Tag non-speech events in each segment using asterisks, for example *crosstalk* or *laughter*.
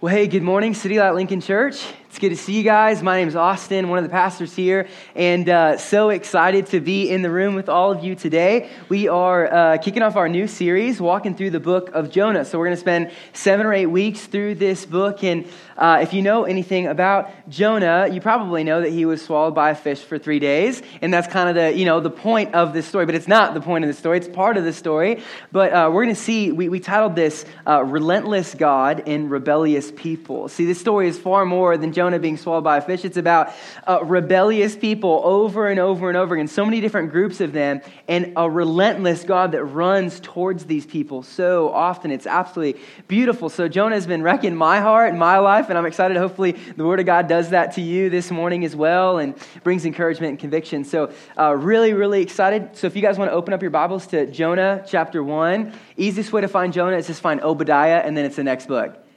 Well, hey, good morning, City Light Lincoln Church. It's good to see you guys. My name is Austin, one of the pastors here, and uh, so excited to be in the room with all of you today. We are uh, kicking off our new series, walking through the book of Jonah. So, we're going to spend seven or eight weeks through this book. And uh, if you know anything about Jonah, you probably know that he was swallowed by a fish for three days, and that's kind of the you know the point of this story. But it's not the point of the story; it's part of the story. But uh, we're going to see. We, we titled this uh, "Relentless God in Rebellious People." See, this story is far more than Jonah being swallowed by a fish. It's about uh, rebellious people over and over and over again, so many different groups of them, and a relentless God that runs towards these people so often. It's absolutely beautiful. So Jonah has been wrecking my heart and my life, and I'm excited. Hopefully, the Word of God does that to you this morning as well and brings encouragement and conviction. So, uh, really, really excited. So, if you guys want to open up your Bibles to Jonah chapter 1, easiest way to find Jonah is just find Obadiah, and then it's the next book.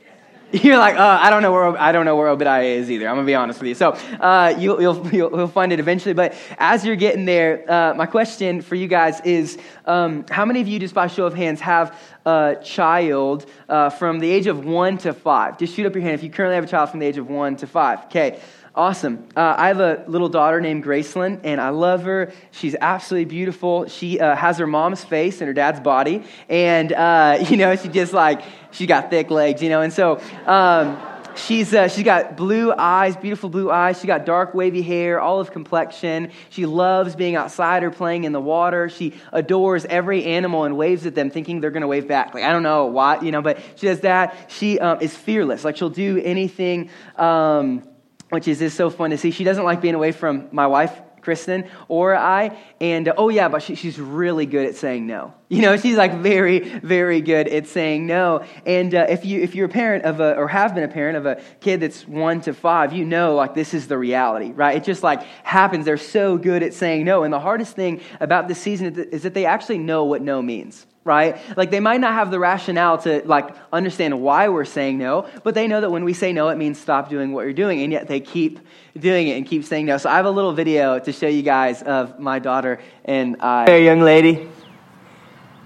*laughs* You're like, uh, I don't know where I don't know where Obadiah is either. I'm gonna be honest with you. So uh, you'll, *laughs* you'll, you'll find it eventually. But as you're getting there, uh, my question for you guys is: um, How many of you, just by show of hands, have a child uh, from the age of one to five? Just shoot up your hand if you currently have a child from the age of one to five. Okay. Awesome. Uh, I have a little daughter named Gracelyn, and I love her. She's absolutely beautiful. She uh, has her mom's face and her dad's body, and uh, *laughs* you know, she just like she got thick legs, you know, and so. Um, She's, uh, she's got blue eyes, beautiful blue eyes. She got dark, wavy hair, olive complexion. She loves being outside or playing in the water. She adores every animal and waves at them, thinking they're going to wave back. Like, I don't know why, you know, but she does that. She um, is fearless. Like, she'll do anything. Um, which is, is so fun to see. She doesn't like being away from my wife, Kristen, or I. And uh, oh, yeah, but she, she's really good at saying no. You know, she's like very, very good at saying no. And uh, if, you, if you're a parent of a, or have been a parent of a kid that's one to five, you know, like, this is the reality, right? It just like happens. They're so good at saying no. And the hardest thing about this season is that they actually know what no means right? Like they might not have the rationale to like understand why we're saying no, but they know that when we say no, it means stop doing what you're doing, and yet they keep doing it and keep saying no. So I have a little video to show you guys of my daughter and I. Hey, young lady.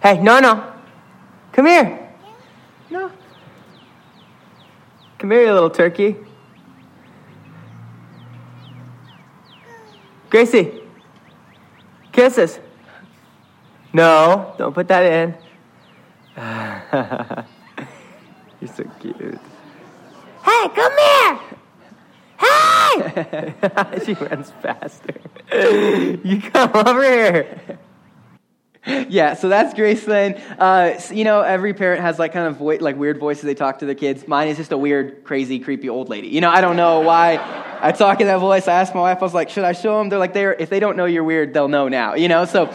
Hey, no, no. Come here. No. Come here, you little turkey. Gracie. Kisses. No, don't put that in. *laughs* You're so cute. Hey, come here! Hey! *laughs* she runs faster. you come over here. Yeah, so that's Gracelyn. Uh, you know, every parent has like kind of vo- like weird voices they talk to their kids. Mine is just a weird, crazy, creepy old lady. You know, I don't know why I talk in that voice. I asked my wife, I was like, should I show them? They're like, they're if they don't know you're weird, they'll know now. You know, so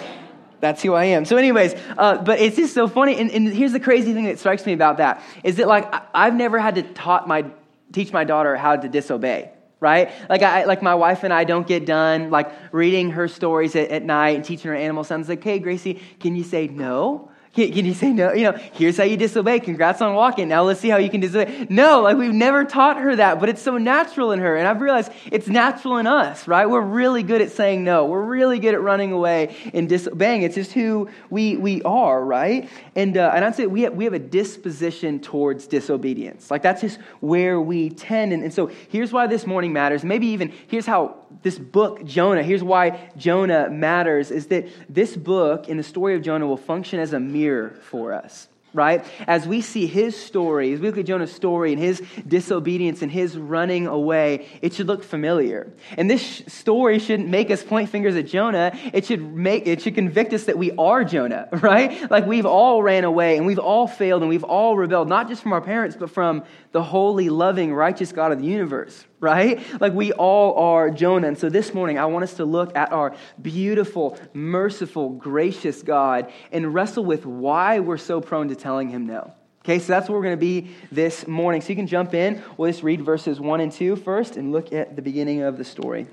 that's who I am. So, anyways, uh, but it's just so funny. And, and, here's the crazy thing that strikes me about that is that like I've never had to taught my teach my daughter how to disobey. Right? Like I like my wife and I don't get done like reading her stories at, at night and teaching her animal sounds like, hey Gracie, can you say no? Can, can, you say no? You know, here's how you disobey. Congrats on walking. Now let's see how you can disobey. No, like we've never taught her that, but it's so natural in her. And I've realized it's natural in us, right? We're really good at saying no. We're really good at running away and disobeying. It's just who we, we are, right? And, uh, and I'd say we have, we have a disposition towards disobedience. Like that's just where we tend. And, and so here's why this morning matters. Maybe even here's how this book, Jonah, here's why Jonah matters is that this book in the story of Jonah will function as a mirror for us right? As we see his story, as we look at Jonah's story and his disobedience and his running away, it should look familiar. And this story shouldn't make us point fingers at Jonah. It should make it should convict us that we are Jonah, *laughs* right? Like we've all ran away and we've all failed and we've all rebelled, not just from our parents, but from the holy, loving, righteous God of the universe, right? Like we all are Jonah. And so this morning, I want us to look at our beautiful, merciful, gracious God and wrestle with why we're so prone to telling him no. Okay, so that's where we're going to be this morning. So you can jump in. We'll just read verses 1 and 2 first and look at the beginning of the story.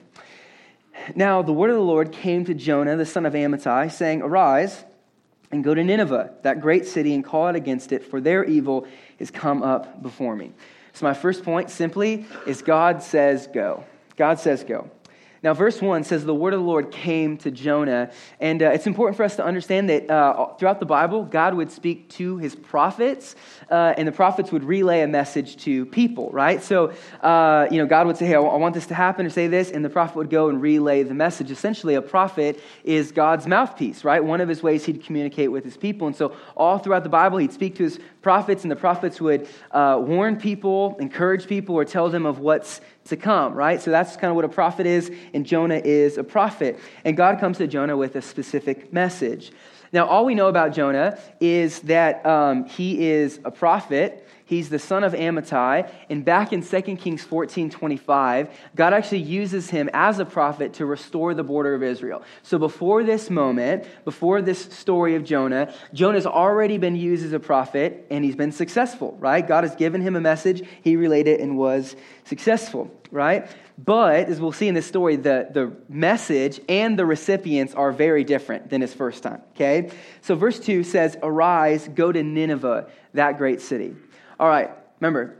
Now, the word of the Lord came to Jonah, the son of Amittai, saying, Arise and go to Nineveh, that great city, and call out against it, for their evil is come up before me. So, my first point simply is God says go. God says go. Now, verse 1 says, The word of the Lord came to Jonah. And uh, it's important for us to understand that uh, throughout the Bible, God would speak to his prophets, uh, and the prophets would relay a message to people, right? So, uh, you know, God would say, Hey, I want this to happen or say this, and the prophet would go and relay the message. Essentially, a prophet is God's mouthpiece, right? One of his ways he'd communicate with his people. And so, all throughout the Bible, he'd speak to his prophets, and the prophets would uh, warn people, encourage people, or tell them of what's to come, right? So that's kind of what a prophet is, and Jonah is a prophet. And God comes to Jonah with a specific message. Now, all we know about Jonah is that um, he is a prophet He's the son of Amittai. And back in 2 Kings 14 25, God actually uses him as a prophet to restore the border of Israel. So before this moment, before this story of Jonah, Jonah's already been used as a prophet and he's been successful, right? God has given him a message, he relayed it and was successful, right? But as we'll see in this story, the, the message and the recipients are very different than his first time. Okay? So verse 2 says, Arise, go to Nineveh, that great city. All right, remember,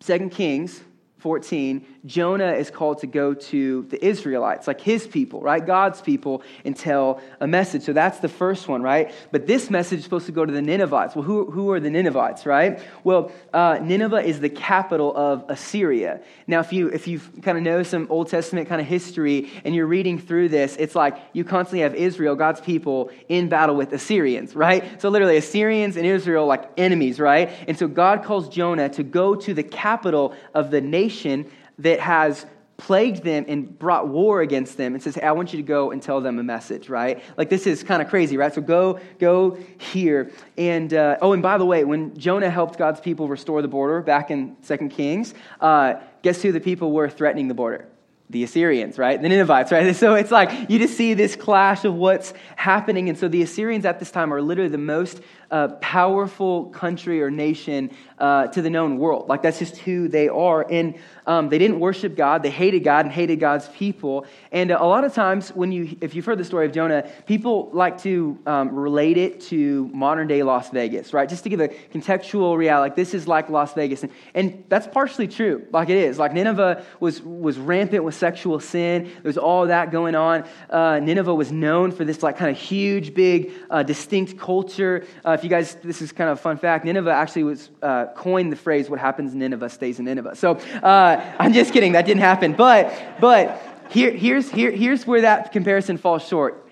Second Kings 14, Jonah is called to go to the Israelites, like his people, right? God's people, and tell a message. So that's the first one, right? But this message is supposed to go to the Ninevites. Well, who, who are the Ninevites, right? Well, uh, Nineveh is the capital of Assyria. Now, if you if you kind of know some Old Testament kind of history and you're reading through this, it's like you constantly have Israel, God's people, in battle with Assyrians, right? So literally, Assyrians and Israel like enemies, right? And so God calls Jonah to go to the capital of the nation that has plagued them and brought war against them and says, Hey, I want you to go and tell them a message, right? Like this is kind of crazy, right? So go, go here. And uh, oh, and by the way, when Jonah helped God's people restore the border back in Second Kings, uh, guess who the people were threatening the border? the Assyrians, right? The Ninevites, right? *laughs* So it's like you just see this clash of what's happening. And so the Assyrians at this time are literally the most uh, powerful country or nation uh, to the known world. Like that's just who they are. And um, they didn't worship God. They hated God and hated God's people. And uh, a lot of times, when you, if you've heard the story of Jonah, people like to um, relate it to modern day Las Vegas, right? Just to give a contextual reality. Like this is like Las Vegas, and, and that's partially true. Like it is. Like Nineveh was was rampant with sexual sin. There's all that going on. Uh, Nineveh was known for this like kind of huge, big, uh, distinct culture. If you guys, this is kind of a fun fact. Nineveh actually was uh, coined the phrase "What happens in Nineveh stays in Nineveh." So uh, I'm just kidding. That didn't happen. But, but here, here's, here, here's where that comparison falls short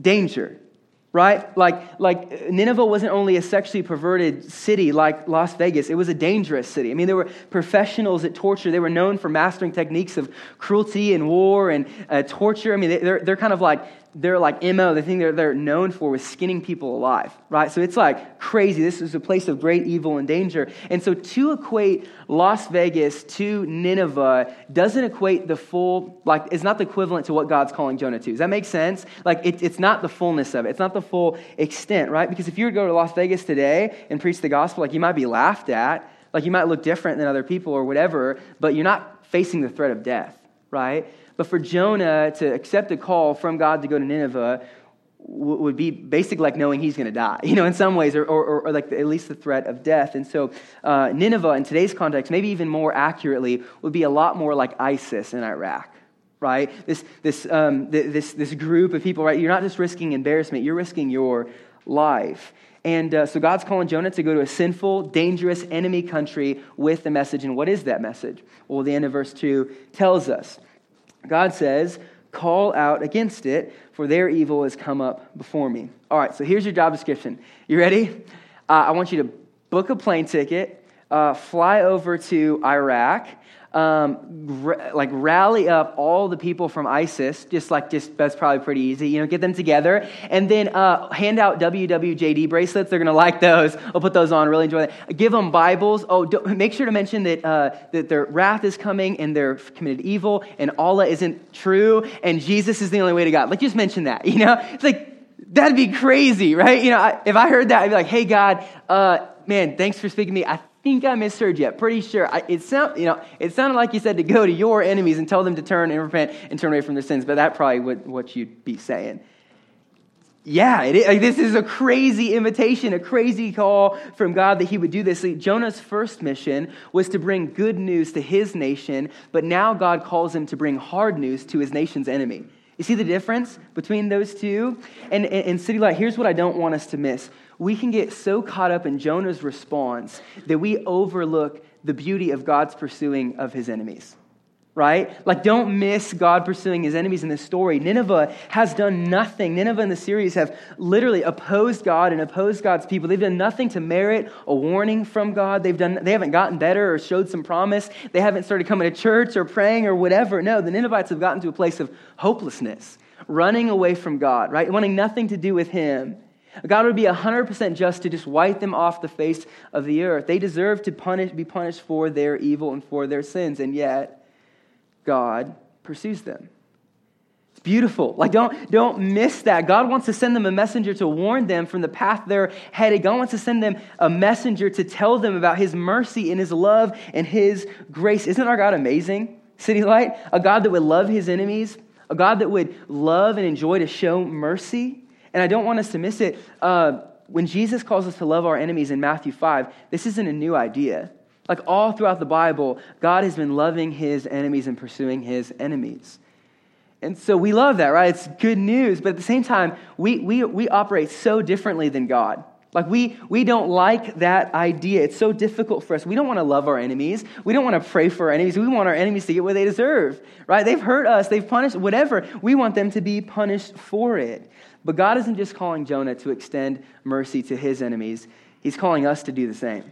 danger right like like nineveh wasn't only a sexually perverted city like las vegas it was a dangerous city i mean there were professionals at torture they were known for mastering techniques of cruelty and war and uh, torture i mean they're, they're kind of like they're like MO, the thing they're, they're known for was skinning people alive, right? So it's like crazy. This is a place of great evil and danger. And so to equate Las Vegas to Nineveh doesn't equate the full, like, it's not the equivalent to what God's calling Jonah to. Does that make sense? Like, it, it's not the fullness of it. It's not the full extent, right? Because if you were to go to Las Vegas today and preach the gospel, like, you might be laughed at. Like, you might look different than other people or whatever, but you're not facing the threat of death, right? But for Jonah to accept a call from God to go to Nineveh would be basically like knowing he's going to die, *laughs* you know, in some ways, or, or, or like at least the threat of death. And so uh, Nineveh, in today's context, maybe even more accurately, would be a lot more like ISIS in Iraq, right? This, this, um, this, this group of people, right? You're not just risking embarrassment, you're risking your life. And uh, so God's calling Jonah to go to a sinful, dangerous enemy country with a message. And what is that message? Well, the end of verse 2 tells us. God says, Call out against it, for their evil has come up before me. All right, so here's your job description. You ready? Uh, I want you to book a plane ticket, uh, fly over to Iraq, um, r- like rally up all the people from ISIS, just like just that's probably pretty easy. You know, get them together, and then uh, hand out WWJD bracelets. They're gonna *laughs* like those. I'll put those on. Really enjoy that. Give them Bibles. Oh, make sure to mention that uh, that their wrath is coming and they're committed evil, and Allah isn't true, and Jesus is the only way to God. Like just mention that. *laughs* You know, it's like that'd be crazy, right? You know, I, if I heard that, I'd be like, hey God, uh, man, thanks for speaking to me. I think I misheard you. Pretty sure. I, it, sound, you know, it sounded like you said to go to your enemies and tell them to turn and repent and turn away from their sins, but that probably would what you'd be saying. yeah, like, this is a crazy invitation, a crazy call from God that he would do this. Like, Jonah's first mission was to bring good news to his nation, but now God calls him to bring hard news to his nation's enemy. You see the difference between those two? And in City Light, here's what I don't want us to miss. We can get so caught up in Jonah's response that we overlook the beauty of God's pursuing of his enemies right? Like, don't miss God pursuing his enemies in this story. Nineveh has done nothing. Nineveh in the Assyrians have literally opposed God and opposed God's people. They've done nothing to merit a warning from God. They've done, they haven't gotten better or showed some promise. They haven't started coming to church or praying or whatever. No, the Ninevites have gotten to a place of hopelessness, running away from God, right? Wanting nothing to do with him. God would be 100% just to just wipe them off the face of the earth. They deserve to punish, be punished for their evil and for their sins, and yet God pursues them. It's beautiful. Like, don't, don't miss that. God wants to send them a messenger to warn them from the path they're headed. God wants to send them a messenger to tell them about His mercy and His love and His grace. Isn't our God amazing, City Light? A God that would love His enemies, a God that would love and enjoy to show mercy. And I don't want us to miss it. Uh, when Jesus calls us to love our enemies in Matthew 5, this isn't a new idea. Like all throughout the Bible, God has been loving his enemies and pursuing his enemies. And so we love that, right? It's good news. But at the same time, we, we, we operate so differently than God. Like, we, we don't like that idea. It's so difficult for us. We don't want to love our enemies. We don't want to pray for our enemies. We want our enemies to get what they deserve, right? They've hurt us, they've punished, whatever. We want them to be punished for it. But God isn't just calling Jonah to extend mercy to his enemies, He's calling us to do the same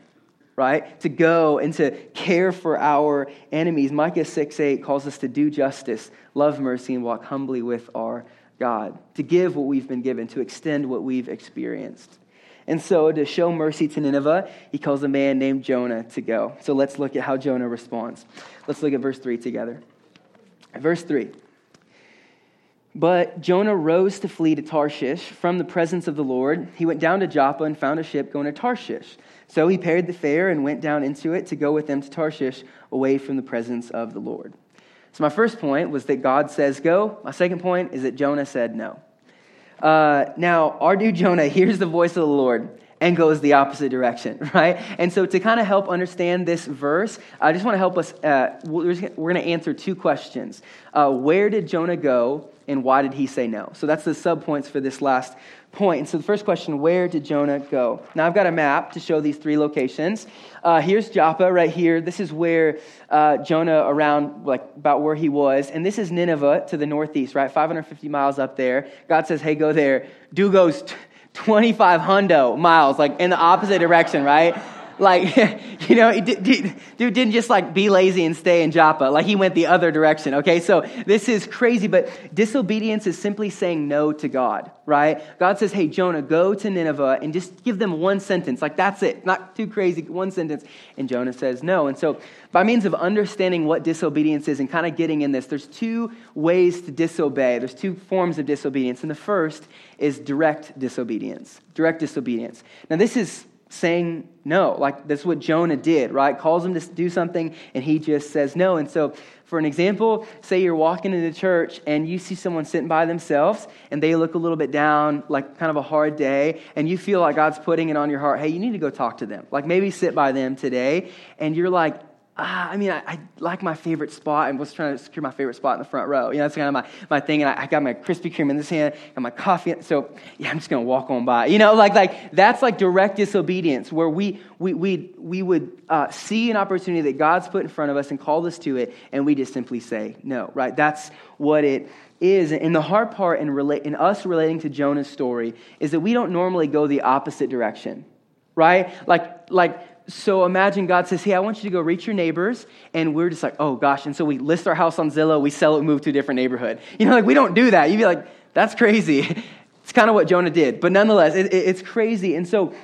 right? To go and to care for our enemies. Micah 6 8 calls us to do justice, love mercy, and walk humbly with our God. To give what we've been given, to extend what we've experienced. And so, to show mercy to Nineveh, he calls a man named Jonah to go. So, let's look at how Jonah responds. Let's look at verse 3 together. Verse 3. But Jonah rose to flee to Tarshish from the presence of the Lord. He went down to Joppa and found a ship going to Tarshish. So he paid the fare and went down into it to go with them to Tarshish, away from the presence of the Lord. So my first point was that God says go. My second point is that Jonah said no. Uh, now, our dude Jonah *laughs* hears the voice of the Lord and goes the opposite direction, *laughs* right? And so, to kind of help understand this verse, I just want to help us. Uh, we're going to answer two questions. Uh, where did Jonah go, and why did he say no? So, that's the subpoints for this last point. And so the first question, where did Jonah go? Now I've got a map to show these three locations. Uh, here's Joppa right here. This is where uh, Jonah around, like about where he was. And this is Nineveh to the northeast, right? 550 miles up there. God says, hey, go there. Do goes 25 hundo miles, like in the opposite direction, right? Like, *laughs* you know, dude didn't just like be lazy and stay in Joppa. Like he went the other direction. Okay, so this is crazy, but disobedience is simply saying no to God, right? God says, hey, Jonah, go to Nineveh and just give them one sentence. Like that's it. Not too crazy, one sentence. And Jonah says no. And so by means of understanding what disobedience is and kind of getting in this, there's two ways to disobey. There's two forms of disobedience. And the first is direct disobedience. Direct disobedience. Now, this is saying no. Like that's what Jonah did, right? Calls him to do something and he just says no. And so, for an example, say you're walking into church and you see someone sitting by themselves and they look a little bit down, like kind of a hard day, and you feel like God's putting it on your heart, hey, you need to go talk to them. Like maybe sit by them today, and you're like, ah, I mean, I, I, like my favorite spot and was trying to secure my favorite spot in the front row. You know, that's kind of my, my thing. And I, I got my Krispy Kreme in this hand, got my coffee. So, yeah, I'm just going to walk on by. You know, like, like that's like direct disobedience where we, we, we, we would uh, see an opportunity that God's put in front of us and called us to it, and we just simply say no, right? That's what it is. And the hard part in, relate, in us relating to Jonah's story is that we don't normally go the opposite direction, right? Like, like, so imagine God says, Hey, I want you to go reach your neighbors. And we're just like, Oh gosh. And so we list our house on Zillow, we sell it, move to a different neighborhood. You know, like we don't do that. You'd be like, That's crazy. *laughs* It's kind of what Jonah did. But nonetheless, it, it, it's crazy. And so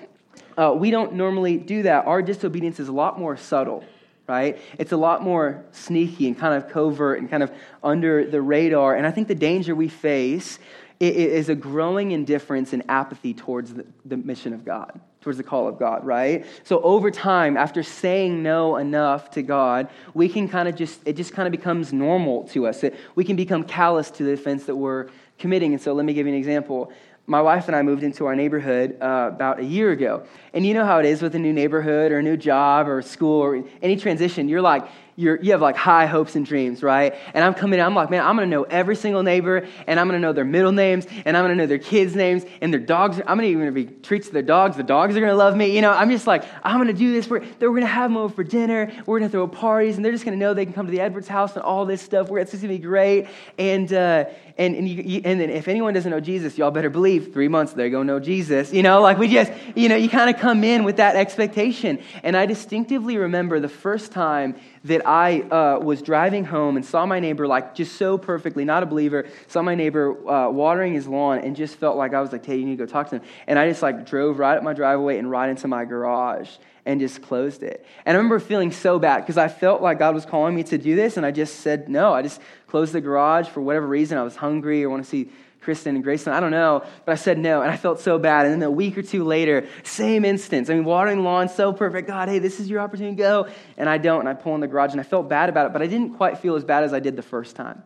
uh, we don't normally do that. Our disobedience is a lot more subtle, right? It's a lot more sneaky and kind of covert and kind of under the radar. And I think the danger we face is a growing indifference and apathy towards the, the mission of God towards the call of God, right? So over time, after saying no enough to God, we can kind of just, it just kind of becomes normal to us. It, we can become callous to the offense that we're committing. And so let me give you an example. my wife and I moved into our neighborhood uh, about a year ago. And you know how it is with a new neighborhood or a new job or school or any transition. You're like, you're, you have like high hopes and dreams, right? And I'm coming in, I'm like, man, I'm gonna know every single neighbor, and I'm gonna know their middle names, and I'm gonna know their kids' names, and their dogs. I'm gonna even be treats to their dogs. The dogs are gonna love me. You know, I'm just like, I'm gonna do this. We're, we're gonna have them over for dinner. We're gonna throw parties, and they're just gonna know they can come to the Edwards house and all this stuff. Where it's just gonna be great. And uh, and and, you, and then if anyone doesn't know Jesus, y'all better believe three months they're gonna know Jesus. You know, like we just, you know, you kind of come in with that expectation. And I distinctively remember the first time that I uh, was driving home and saw my neighbor, like just so perfectly, not a believer, saw my neighbor uh, watering his lawn and just felt like I was like, hey, you need to go talk to him. And I just like drove right up my driveway and right into my garage and just closed it. And I remember feeling so bad because I felt like God was calling me to do this, and I just said no. I just closed the garage for whatever reason. I was hungry or want to see Kristen and Grayson. I don't know, but I said no, and I felt so bad. And then a week or two later, same instance. I mean, watering lawn, so perfect. God, hey, this is your opportunity to go. And I don't, and I pull in the garage, and I felt bad about it, but I didn't quite feel as bad as I did the first time.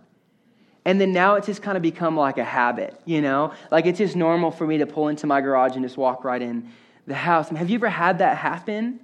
And then now it's just kind of become like a habit, you know? Like it's just normal for me to pull into my garage and just walk right in the house. Have you ever had that happen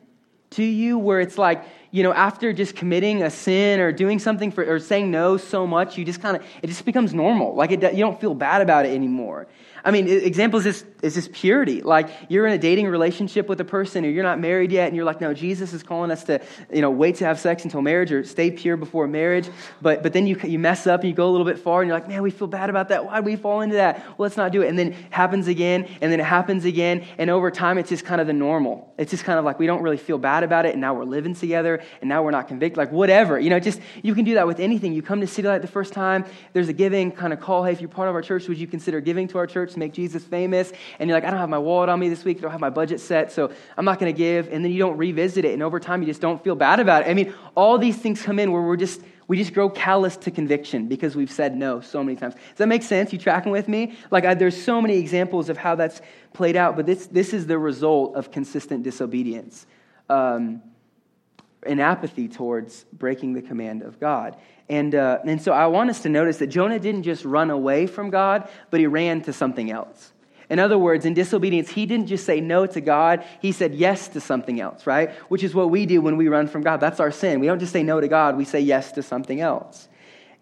to you where it's like, you know, after just committing a sin or doing something for, or saying no so much, you just kind of, it just becomes normal. Like it, you don't feel bad about it anymore. I mean, examples is, is this purity. Like you're in a dating relationship with a person or you're not married yet and you're like, no, Jesus is calling us to, you know, wait to have sex until marriage or stay pure before marriage. But, but then you, you mess up and you go a little bit far and you're like, man, we feel bad about that. Why did we fall into that? Well, let's not do it. And then it happens again and then it happens again. And over time, it's just kind of the normal. It's just kind of like we don't really feel bad about it. And now we're living together and now we're not convicted. Like whatever, you know, just, you can do that with anything. You come to City Light the first time, there's a giving kind of call. Hey, if you're part of our church, would you consider giving to our church? to make Jesus famous, and you're like, I don't have my wallet on me this week, I don't have my budget set, so I'm not going to give, and then you don't revisit it, and over time you just don't feel bad about it. I mean, all these things come in where we're just we just grow callous to conviction because we've said no so many times. Does that make sense? You tracking with me? Like, I, there's so many examples of how that's played out, but this, this is the result of consistent disobedience um, and apathy towards breaking the command of God. And, uh, and so I want us to notice that Jonah didn't just run away from God, but he ran to something else. In other words, in disobedience, he didn't just say no to God, he said yes to something else, right? Which is what we do when we run from God. That's our sin. We don't just say no to God, we say yes to something else.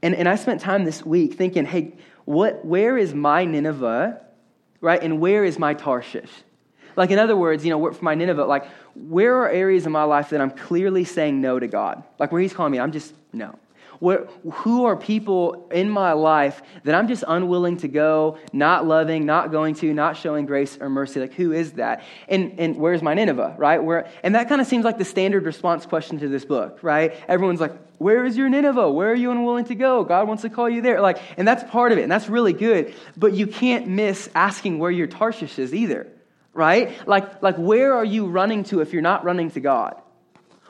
And, and I spent time this week thinking, hey, what, where is my Nineveh, right? And where is my Tarshish? Like, in other words, you know, for my Nineveh, like, where are areas in my life that I'm clearly saying no to God? Like, where He's calling me, I'm just, no. Where, who are people in my life that I'm just unwilling to go, not loving, not going to, not showing grace or mercy? Like, who is that? And, and where's my Nineveh, right? Where, and that kind of seems like the standard response question to this book, right? Everyone's like, where is your Nineveh? Where are you unwilling to go? God wants to call you there. Like, and that's part of it, and that's really good. But you can't miss asking where your Tarshish is either, right? Like, like where are you running to if you're not running to God?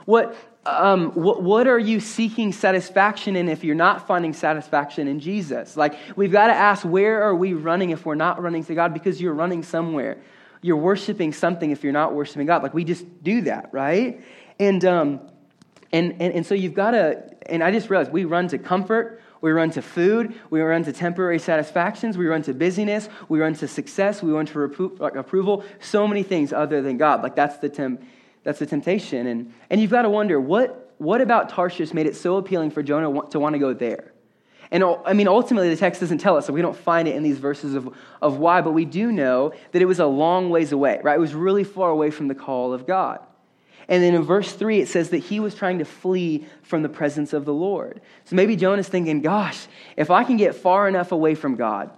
What, um, what, what are you seeking satisfaction in if you're not finding satisfaction in Jesus? Like, we've got to ask, where are we running if we're not running to God? Because you're running somewhere. You're worshiping something if you're not worshiping God. Like, we just do that, right? And, um, and, and, and so you've got to, and I just realized we run to comfort, we run to food, we run to temporary satisfactions, we run to busyness, we run to success, we run to repro- like approval, so many things other than God. Like, that's the temp that's the temptation. And, and you've got to wonder what, what about Tarshish made it so appealing for Jonah to want to go there? And uh, I mean, ultimately, the text doesn't tell us, so we don't find it in these verses of, of why, but we do know that it was a long ways away, right? It was really far away from the call of God. And then in verse 3, it says that he was trying to flee from the presence of the Lord. So maybe Jonah's thinking, gosh, if I can get far enough away from God,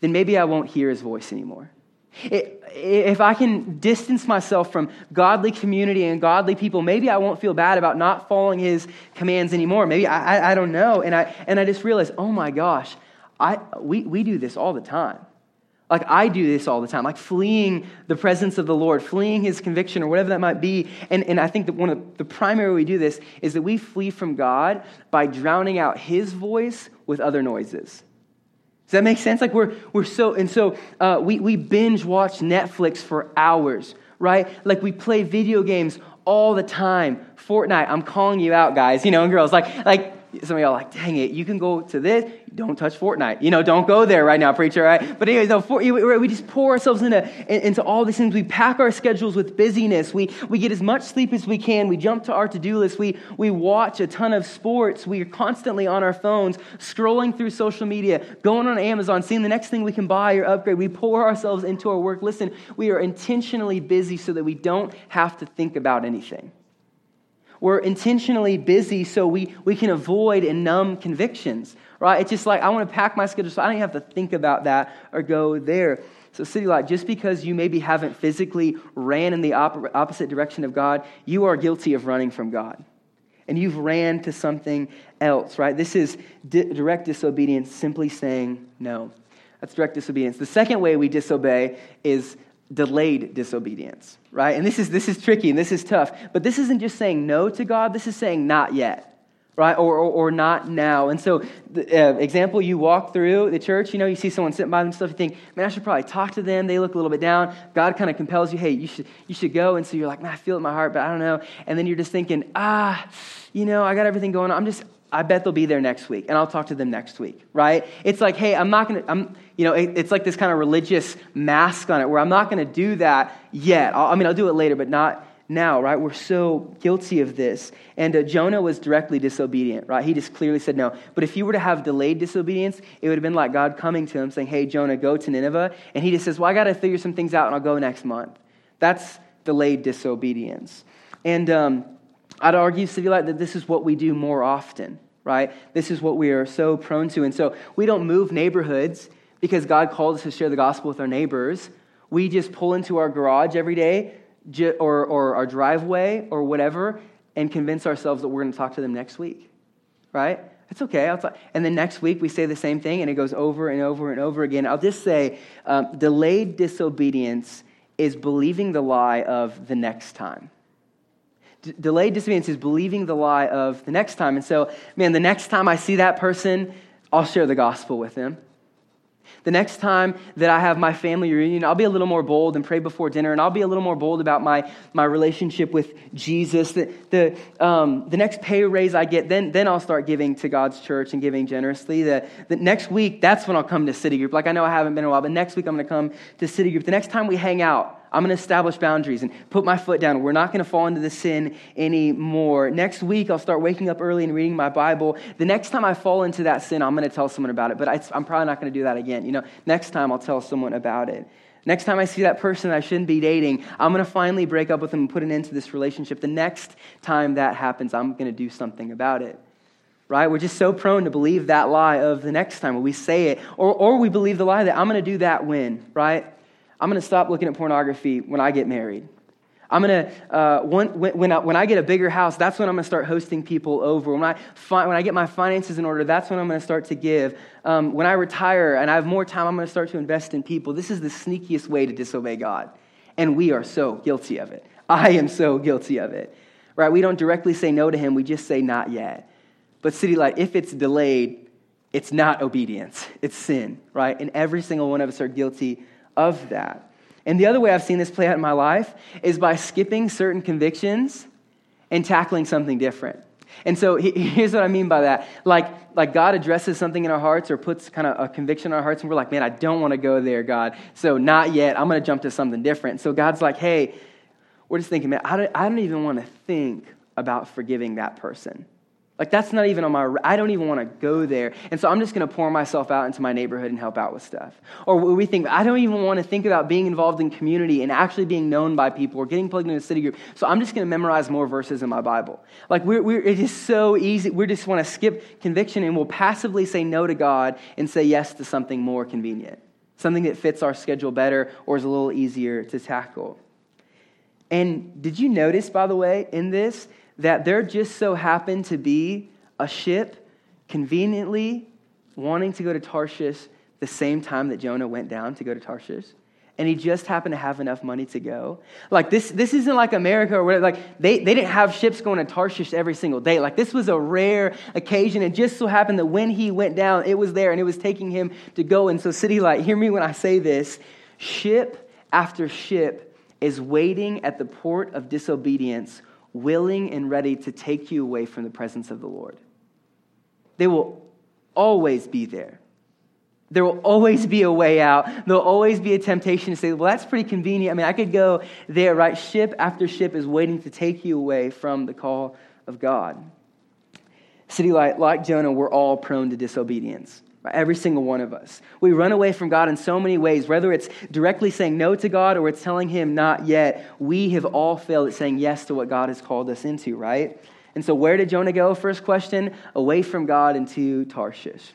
then maybe I won't hear his voice anymore. If I can distance myself from godly community and godly people, maybe I won't feel bad about not following his commands anymore. Maybe I, I, I don't know. And I, and I just realized, oh my gosh, I, we, we do this all the time. Like I do this all the time, like fleeing the presence of the Lord, fleeing his conviction or whatever that might be. And, and I think that one of the primary way we do this is that we flee from God by drowning out his voice with other noises. Does that make sense? Like we're, we're so, and so uh, we, we binge watch Netflix for hours, right? Like we play video games all the time. Fortnite, I'm calling you out, guys, you know, and girls. Like, like some of y'all like, dang it, you can go to this. Don't touch Fortnite. You know, don't go there right now, preacher, right? But anyways, no, for, we just pour ourselves into, into all these things. We pack our schedules with busyness. We, we get as much sleep as we can. We jump to our to-do list. We, we watch a ton of sports. We are constantly on our phones, scrolling through social media, going on Amazon, seeing the next thing we can buy or upgrade. We pour ourselves into our work. Listen, we are intentionally busy so that we don't have to think about anything. We're intentionally busy so we, we can avoid and numb convictions, right? It's just like, I want to pack my schedule so I don't have to think about that or go there. So, City Light, just because you maybe haven't physically ran in the op- opposite direction of God, you are guilty of running from God. And you've ran to something else, right? This is di- direct disobedience, simply saying no. That's direct disobedience. The second way we disobey is delayed disobedience, right? And this is, this is tricky and this is tough. But this isn't just saying no to God, this is saying not yet. Right? Or, or, or not now. And so, the uh, example, you walk through the church, you know, you see someone sitting by themselves, you think, man, I should probably talk to them. They look a little bit down. God kind of compels you, hey, you should, you should go. And so you're like, man, I feel it in my heart, but I don't know. And then you're just thinking, ah, you know, I got everything going on. I'm just, I bet they'll be there next week, and I'll talk to them next week, right? It's like, hey, I'm not gonna, I'm, you know, it, it's like this kind of religious mask on it where I'm not gonna do that yet. I'll, i mean, I'll do it later, but not now, right? We're so guilty of this. And uh, Jonah was directly disobedient, right? He just clearly said no. But if you were to have delayed disobedience, it would have been like God coming to him saying, hey, Jonah, go to Nineveh. And he just says, well, I got to figure some things out and I'll go next month. That's delayed disobedience. And um, I'd argue, City Light, that this is what we do more often, right? This is what we are so prone to. And so we don't move neighborhoods because God called us to share the gospel with our neighbors. We just pull into our garage every day or, or our driveway or whatever and convince ourselves that we're going to talk to them next week, right? It's okay. I'll talk. And then next week we say the same thing and it goes over and over and over again. I'll just say um, delayed disobedience is believing the lie of the next time. D- delayed disobedience is believing the lie of the next time. And so, man, the next time I see that person, I'll share the gospel with them. The next time that I have my family reunion, I'll be a little more bold and pray before dinner, and I'll be a little more bold about my, my relationship with Jesus. The, the, um, the next pay raise I get, then, then I'll start giving to God's church and giving generously. The, the next week, that's when I'll come to City Group. Like I know I haven't been in a while, but next week I'm going to come to City Group. The next time we hang out, I'm going to establish boundaries and put my foot down. We're not going to fall into the sin anymore. Next week, I'll start waking up early and reading my Bible. The next time I fall into that sin, I'm going to tell someone about it, but I, am probably not going to do that again. You know, next time I'll tell someone about it. Next time I see that person I shouldn't be dating, I'm going to finally break up with them and put an end to this relationship. The next time that happens, I'm going to do something about it right? We're just so prone to believe that lie of the next time when we say it, or, or we believe the lie that I'm going to do that when, right? I'm going to stop looking at pornography when I get married. I'm going to, uh, when, when, I, when I get a bigger house, that's when I'm going to start hosting people over. When I, fi- when I get my finances in order, that's when I'm going to start to give. Um, when I retire and I have more time, I'm going to start to invest in people. This is the sneakiest way to disobey God. And we are so guilty of it. I am so guilty of it. Right? We don't directly say no to Him, we just say not yet. But City Light, if it's delayed, it's not obedience, it's sin, right? And every single one of us are guilty of that. And the other way I've seen this play out in my life is by skipping certain convictions and tackling something different. And so *laughs* here's what I mean by that. Like, like God addresses something in our hearts or puts kind of a conviction in our hearts, and we're like, man, I don't want to go there, God. So not yet. I'm going to jump to something different. So God's like, hey, we're just thinking, man, I don't, I don't even want to think about forgiving that person. Like, that's not even on my, I don't even want to go there. And so I'm just going to pour myself out into my neighborhood and help out with stuff. Or we think, I don't even want to think about being involved in community and actually being known by people or getting plugged into a city group. So I'm just going to memorize more verses in my Bible. Like, we're, we're, it is so easy. We just want to skip conviction and we'll passively say no to God and say yes to something more convenient, something that fits our schedule better or is a little easier to tackle. And did you notice, by the way, in this, that there just so happened to be a ship conveniently wanting to go to Tarshish the same time that Jonah went down to go to Tarshish. And he just happened to have enough money to go. Like this, this isn't like America or whatever. Like they, they didn't have ships going to Tarshish every single day. Like this was a rare occasion. It just so happened that when he went down, it was there and it was taking him to go. And so, City Light, hear me when I say this. Ship after ship is waiting at the port of disobedience willing and ready to take you away from the presence of the Lord. they will always be there. There will always be a way out. There'll always be a temptation to say, well, that's pretty convenient. I mean, I could go there, right? Ship after ship is waiting to take you away from the call of God. City Light, like Jonah, we're all prone to disobedience. Every single one of us. We run away from God in so many ways, whether it's directly saying no to God or it's telling Him not yet. We have all failed at saying yes to what God has called us into, right? And so, where did Jonah go? First question away from God into Tarshish.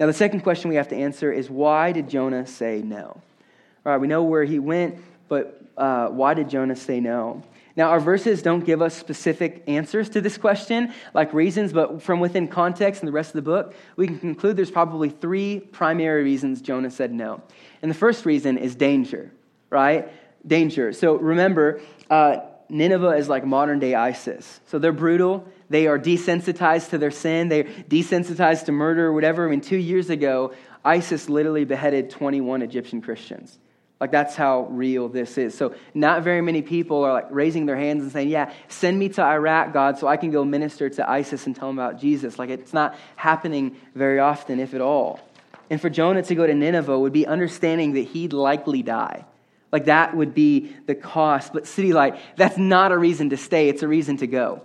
Now, the second question we have to answer is why did Jonah say no? All right, we know where he went, but uh, why did Jonah say no? Now, our verses don't give us specific answers to this question, like reasons, but from within context and the rest of the book, we can conclude there's probably three primary reasons Jonah said no. And the first reason is danger, right? Danger. So remember, uh, Nineveh is like modern day ISIS. So they're brutal. They are desensitized to their sin. They're desensitized to murder or whatever. I mean, two years ago, ISIS literally beheaded 21 Egyptian Christians. Like, that's how real this is. So, not very many people are like raising their hands and saying, Yeah, send me to Iraq, God, so I can go minister to ISIS and tell them about Jesus. Like, it's not happening very often, if at all. And for Jonah to go to Nineveh would be understanding that he'd likely die. Like, that would be the cost. But, City Light, that's not a reason to stay, it's a reason to go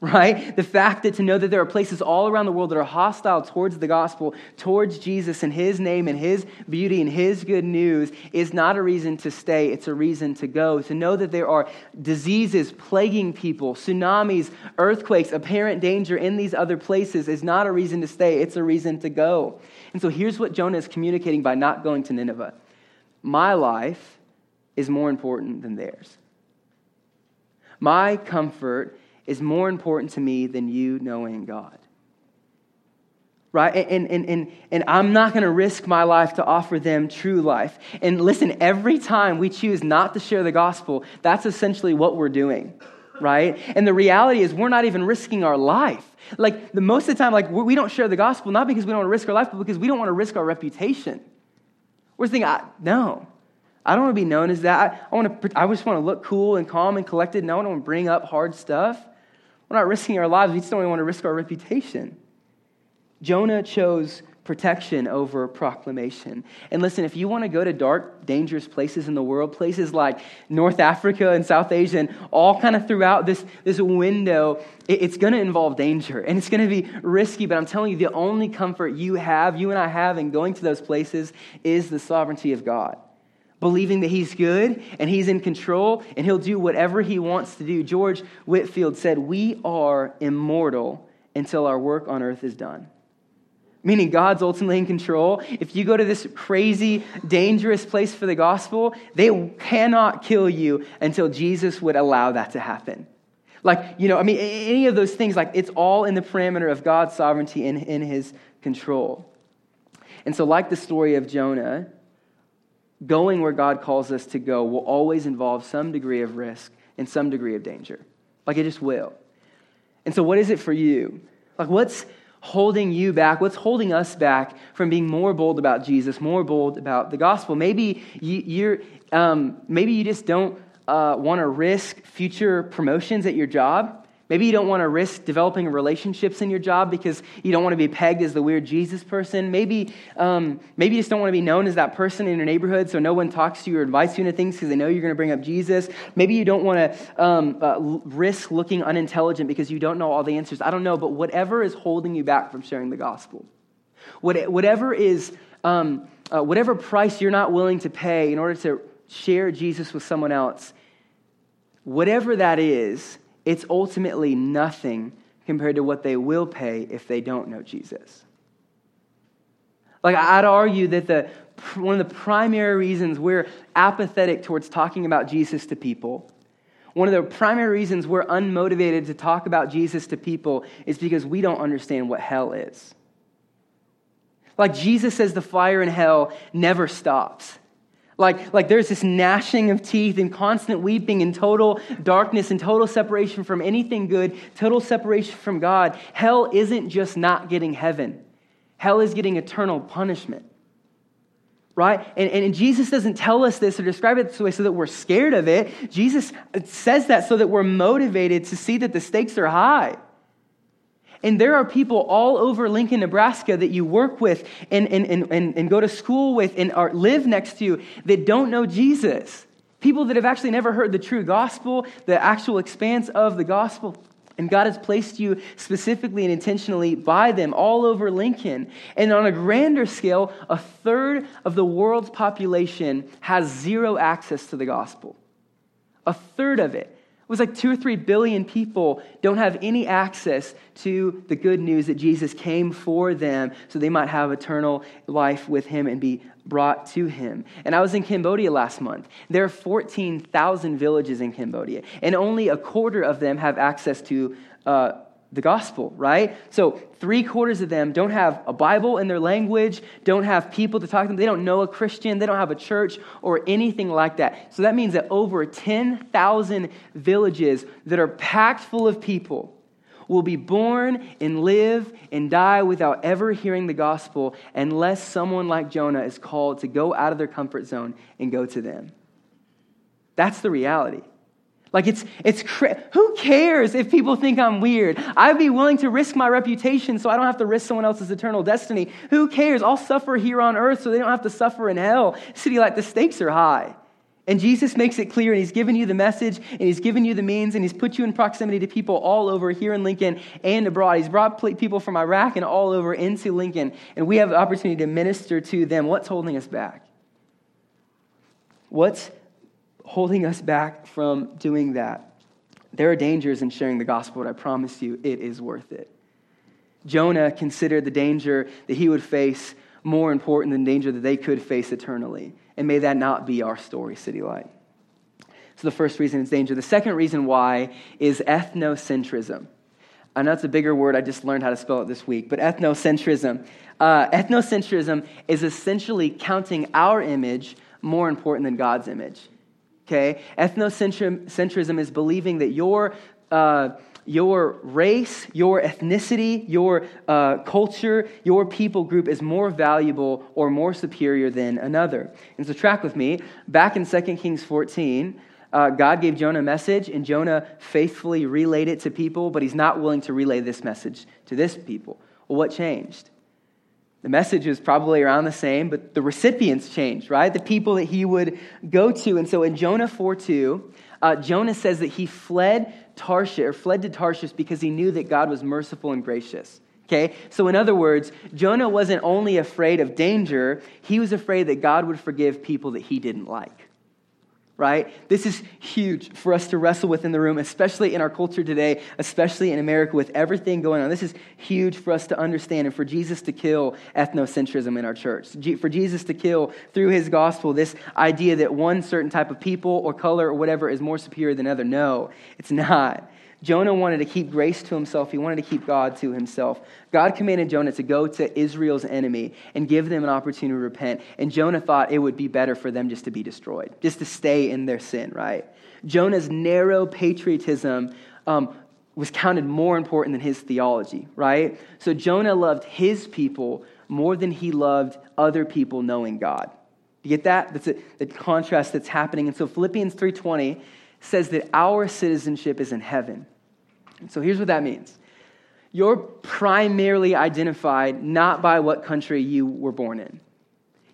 right? The fact that to know that there are places all around the world that are hostile towards the gospel, towards Jesus and his name and his beauty and his good news is not a reason to stay, it's a reason to go. To know that there are diseases plaguing people, tsunamis, earthquakes, apparent danger in these other places is not a reason to stay, it's a reason to go. And so here's what Jonah is communicating by not going to Nineveh My life is more important than theirs. My comfort is more important to me than you knowing God. Right? And, and, and, and I'm not going to risk my life to offer them true life. And listen, every time we choose not to share the gospel, that's essentially what we're doing. Right? And the reality is, we're not even risking our life. Like, the most of the time, like, we don't share the gospel, not because we don't want to risk our life, but because we don't want to risk our reputation. We're thinking, no, I don't want to be known as that. I, want to, I just want to look cool and calm and collected, and I don't want to bring up hard stuff. We're not risking our lives, we just don't want to risk our reputation. Jonah chose protection over proclamation. And listen, if you want to go to dark, dangerous places in the world, places like North Africa and South Asia, and all kind of throughout this, this window, it, it's going to involve danger and it's going to be risky. But I'm telling you, the only comfort you have, you and I have in going to those places, is the sovereignty of God believing that he's good and he's in control and he'll do whatever he wants to do. George Whitefield said, We are immortal until our work on earth is done. Meaning God's ultimately in control. If you go to this crazy, dangerous place for the gospel, they cannot kill you until Jesus would allow that to happen. Like, you know, I mean, any of those things, like, it's all in the parameter of God's sovereignty and in his control. And so, like the story of Jonah, going where God calls us to go will always involve some degree of risk and some degree of danger. Like it just will. And so, what is it for you? Like, what's holding you back? What's holding us back from being more bold about Jesus, more bold about the gospel? Maybe you, are um, maybe you just don't uh, want to risk future promotions at your job. Maybe you don't want to risk developing relationships in your job because you don't want to be pegged as the weird Jesus person. Maybe, um, maybe you just don't want to be known as that person in your neighborhood so no one talks to you or invites you into things because they know you're going to bring up Jesus. Maybe you don't want to um, uh, risk looking unintelligent because you don't know all the answers. I don't know, but whatever is holding you back from sharing the gospel, whatever is, um, uh, whatever price you're not willing to pay in order to share Jesus with someone else, whatever that is, it's ultimately nothing compared to what they will pay if they don't know Jesus. Like, I'd argue that the, one of the primary reasons we're apathetic towards talking about Jesus to people, one of the primary reasons we're unmotivated to talk about Jesus to people is because we don't understand what hell is. Like Jesus says, the fire in hell never stops. Like, like there's this gnashing of teeth and constant weeping and total darkness and total separation from anything good, total separation from God. Hell isn't just not getting heaven, hell is getting eternal punishment. Right? And, and Jesus doesn't tell us this or describe it this way so that we're scared of it. Jesus says that so that we're motivated to see that the stakes are high. And there are people all over Lincoln, Nebraska that you work with and, and, and, and, go to school with and are, live next to you that don't know Jesus. People that have actually never heard the true gospel, the actual expanse of the gospel. And God has placed you specifically and intentionally by them all over Lincoln. And on a grander scale, a third of the world's population has zero access to the gospel. A third of it. It was like two or three billion people don't have any access to the good news that Jesus came for them so they might have eternal life with him and be brought to him. And I was in Cambodia last month. There are 14,000 villages in Cambodia, and only a quarter of them have access to uh, the gospel, right? So, three quarters of them don't have a Bible in their language, don't have people to talk to them, they don't know a Christian, they don't have a church or anything like that. So, that means that over 10,000 villages that are packed full of people will be born and live and die without ever hearing the gospel unless someone like Jonah is called to go out of their comfort zone and go to them. That's the reality. Like it's it's who cares if people think I'm weird? I'd be willing to risk my reputation so I don't have to risk someone else's eternal destiny. Who cares? I'll suffer here on earth so they don't have to suffer in hell. City Light the stakes are high. And Jesus makes it clear, and He's given you the message, and He's given you the means, and He's put you in proximity to people all over here in Lincoln and abroad. He's brought people from Iraq and all over into Lincoln, and we have the opportunity to minister to them. What's holding us back? What's holding us back from doing that. There are dangers in sharing the gospel, but I promise you it is worth it. Jonah considered the danger that he would face more important than danger that they could face eternally. And may that not be our story, City Light. So the first reason is danger. The second reason why is ethnocentrism. I know it's a bigger word. I just learned how to spell it this week. But ethnocentrism. Uh, ethnocentrism is essentially counting our image more important than God's image okay? Ethnocentrism is believing that your, uh, your race, your ethnicity, your uh, culture, your people group is more valuable or more superior than another. And so, track with me. Back in 2 Kings 14, uh, God gave Jonah a message, and Jonah faithfully relayed it to people, but he's not willing to relay this message to this people. Well, what changed? The message was probably around the same, but the recipients changed, right? The people that he would go to. And so in Jonah 4 2, uh, Jonah says that he fled Tarshish, or fled to Tarshish because he knew that God was merciful and gracious. Okay? So, in other words, Jonah wasn't only afraid of danger, he was afraid that God would forgive people that he didn't like right? This is huge for us to wrestle with in the room, especially in our culture today, especially in America with everything going on. This is huge for us to understand and for Jesus to kill ethnocentrism in our church. For Jesus to kill through his gospel this idea that one certain type of people or color or whatever is more superior than other. No, it's not. Jonah wanted to keep grace to himself. He wanted to keep God to himself. God commanded Jonah to go to Israel's enemy and give them an opportunity to repent. And Jonah thought it would be better for them just to be destroyed, just to stay in their sin, right? Jonah's narrow patriotism um, was counted more important than his theology, right? So Jonah loved his people more than he loved other people knowing God. You get that? That's a, the contrast that's happening. And so Philippians 3.20 says that our citizenship is in heaven. So here's what that means you're primarily identified not by what country you were born in.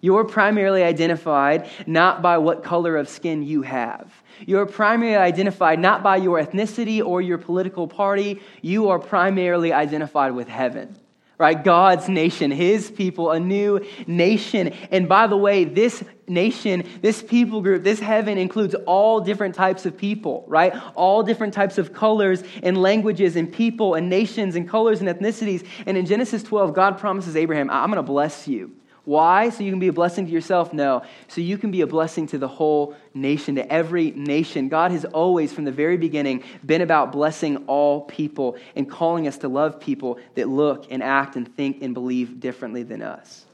You're primarily identified not by what color of skin you have. You're primarily identified not by your ethnicity or your political party. You are primarily identified with heaven right? God's nation, his people, a new nation. And by the way, this nation, this people group, this heaven includes all different types of people, right? All different types of colors and languages and people and nations and colors and ethnicities. And in Genesis 12, God promises Abraham, I'm going to bless you. Why? So you can be a blessing to yourself? No. So you can be a blessing to the whole nation, to every nation. God has always, from the very beginning, been about blessing all people and calling us to love people that look and act and think and believe differently than us.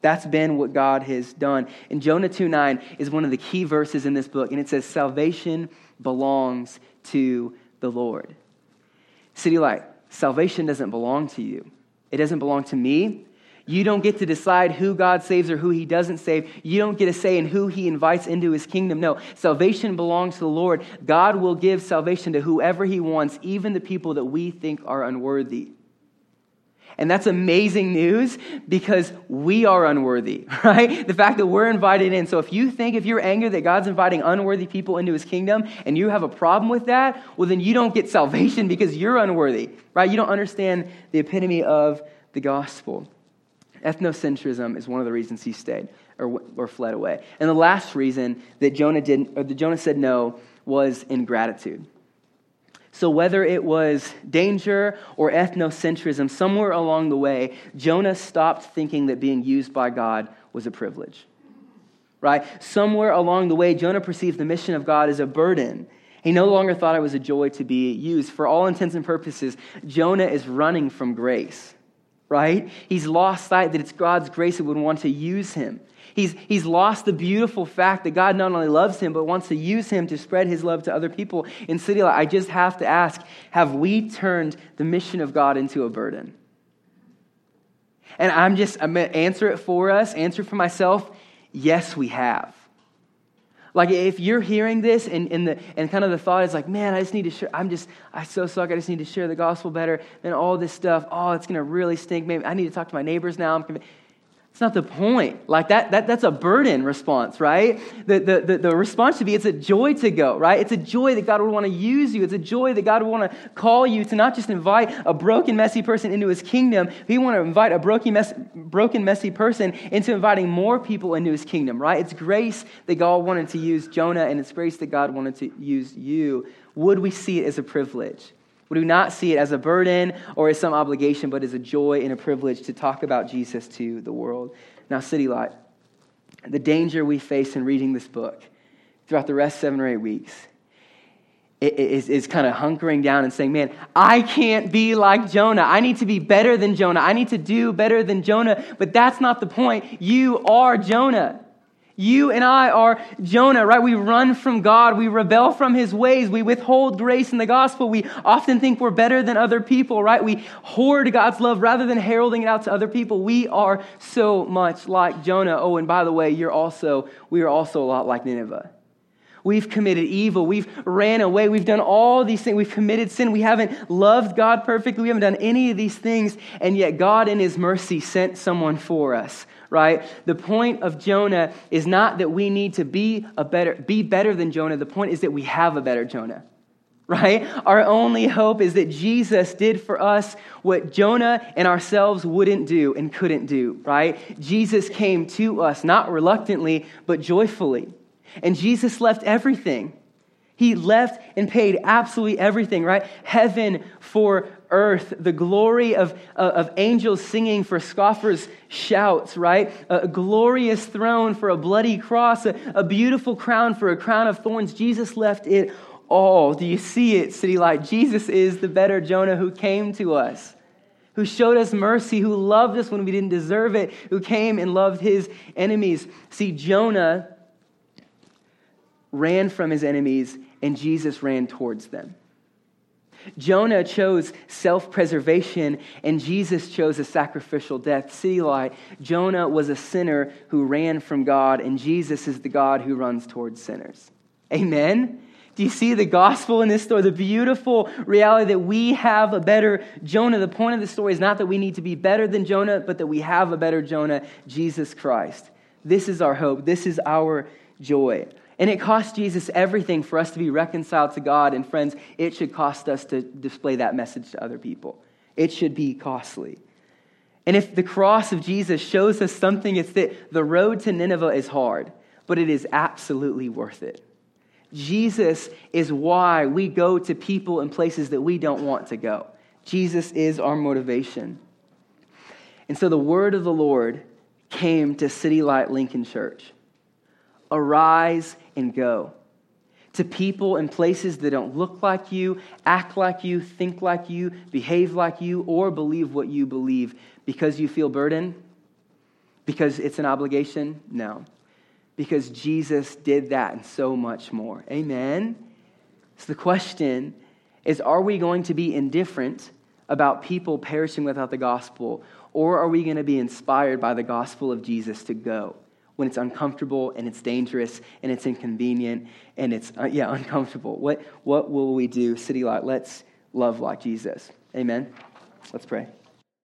That's been what God has done. And Jonah 2 9 is one of the key verses in this book, and it says, Salvation belongs to the Lord. City Light, salvation doesn't belong to you. It doesn't belong to me. You don't get to decide who God saves or who he doesn't save. You don't get a say in who he invites into his kingdom. No, salvation belongs to the Lord. God will give salvation to whoever he wants, even the people that we think are unworthy. And that's amazing news because we are unworthy, *laughs* right? The fact that we're invited in. So if you think, if you're angry that God's inviting unworthy people into his kingdom and you have a problem with that, well, then you don't get *laughs* salvation because you're unworthy, right? You don't understand the epitome of the gospel. Ethnocentrism is one of the reasons he stayed or, or fled away. And the last reason that Jonah didn't, or that Jonah said no was ingratitude. So, whether it was danger or ethnocentrism, somewhere along the way, Jonah stopped thinking that being used by God was a privilege. Right? Somewhere along the way, Jonah perceived the mission of God as a burden. He no longer thought it was a joy to be used. For all intents and purposes, Jonah is running from grace. Right? He's lost sight that it's God's grace that would want to use him. He's, he's lost the beautiful fact that God not only loves him, but wants to use him to spread his love to other people. In City Light, I just have to ask have we turned the mission of God into a burden? And I'm just, I'm going to answer it for us, answer it for myself. Yes, we have. Like if you're hearing this and, and, the, and kind of the thought is like, man, I just need to share, I'm just, I so suck, I just need to share the gospel better and all this stuff. Oh, it's going to really stink. Maybe I need to talk to my neighbors now. I'm it's not the point. Like that, that that's a burden response, right? The, the, the, the, response should be it's a joy to go, right? It's a joy that God would want to use you. It's a joy that God would want to call you to not just invite a broken, messy person into his kingdom, he want to invite a broken, mess, broken, messy person into inviting more people into his kingdom, right? It's grace that God wanted to use Jonah, and it's grace that God wanted to use you. Would we see it as a privilege? Would do not see it as a burden or as some obligation, but as a joy and a privilege to talk about Jesus to the world? Now, City Light, the danger we face in reading this book throughout the rest seven or eight weeks is, is kind of hunkering down and saying, Man, I can't be like Jonah. I need to be better than Jonah. I need to do better than Jonah. But that's not the point. You are Jonah. You and I are Jonah, right? We run from God. We rebel from his ways. We withhold grace in the gospel. We often think we're better than other people, right? We hoard God's love rather than heralding it out to other people. We are so much like Jonah. Oh, and by the way, you're also, we are also a lot like Nineveh. We've committed evil. We've ran away. We've done all these things. We've committed sin. We haven't loved God perfectly. We haven't done any of these things. And yet, God, in His mercy, sent someone for us right? The point of Jonah is not that we need to be a better be better than Jonah. The point is that we have a better Jonah. Right? Our only hope is that Jesus did for us what Jonah and ourselves wouldn't do and couldn't do, right? Jesus came to us not reluctantly, but joyfully. And Jesus left everything. He left and paid absolutely everything, right? Heaven for earth, the glory of, uh, of angels singing for scoffers' shouts, right? A glorious throne for a bloody cross, a, a beautiful crown for a crown of thorns. Jesus left it all. Do you see it, City Light? Jesus is the better Jonah who came to us who showed us mercy, who loved us when we didn't deserve it, who came and loved his enemies. See, Jonah ran from his enemies, and Jesus ran towards them. Jonah chose self preservation, and Jesus chose a sacrificial death. City Light, Jonah was a sinner who ran from God, and Jesus is the God who runs towards sinners. Amen? Do you see the gospel in this story? The beautiful reality that we have a better Jonah. The point of the story is not that we need to be better than Jonah, but that we have a better Jonah, Jesus Christ. This is our hope. This is our joy. And it cost Jesus everything for us to be reconciled to God. And friends, it should cost us to display that message to other people. It should be costly. And if the cross of Jesus shows us something, it's that the road to Nineveh is hard, but it is absolutely worth it. Jesus is why we go to people and places that we don't want to go. Jesus is our motivation. And so the word of the Lord came to City Light Lincoln Church. Arise and go. To people and places that don't look like you, act like you, think like you, behave like you, or believe what you believe because you feel burdened? Because it's an obligation? No. Because Jesus did that and so much more. Amen? So the question is are we going to be indifferent about people perishing without the gospel, or are we going to be inspired by the gospel of Jesus to go? When it's uncomfortable and it's dangerous and it's inconvenient and it's, uh, yeah, *laughs* uncomfortable? What, what will we do, City Light? Let's love like Jesus. Amen. Let's pray.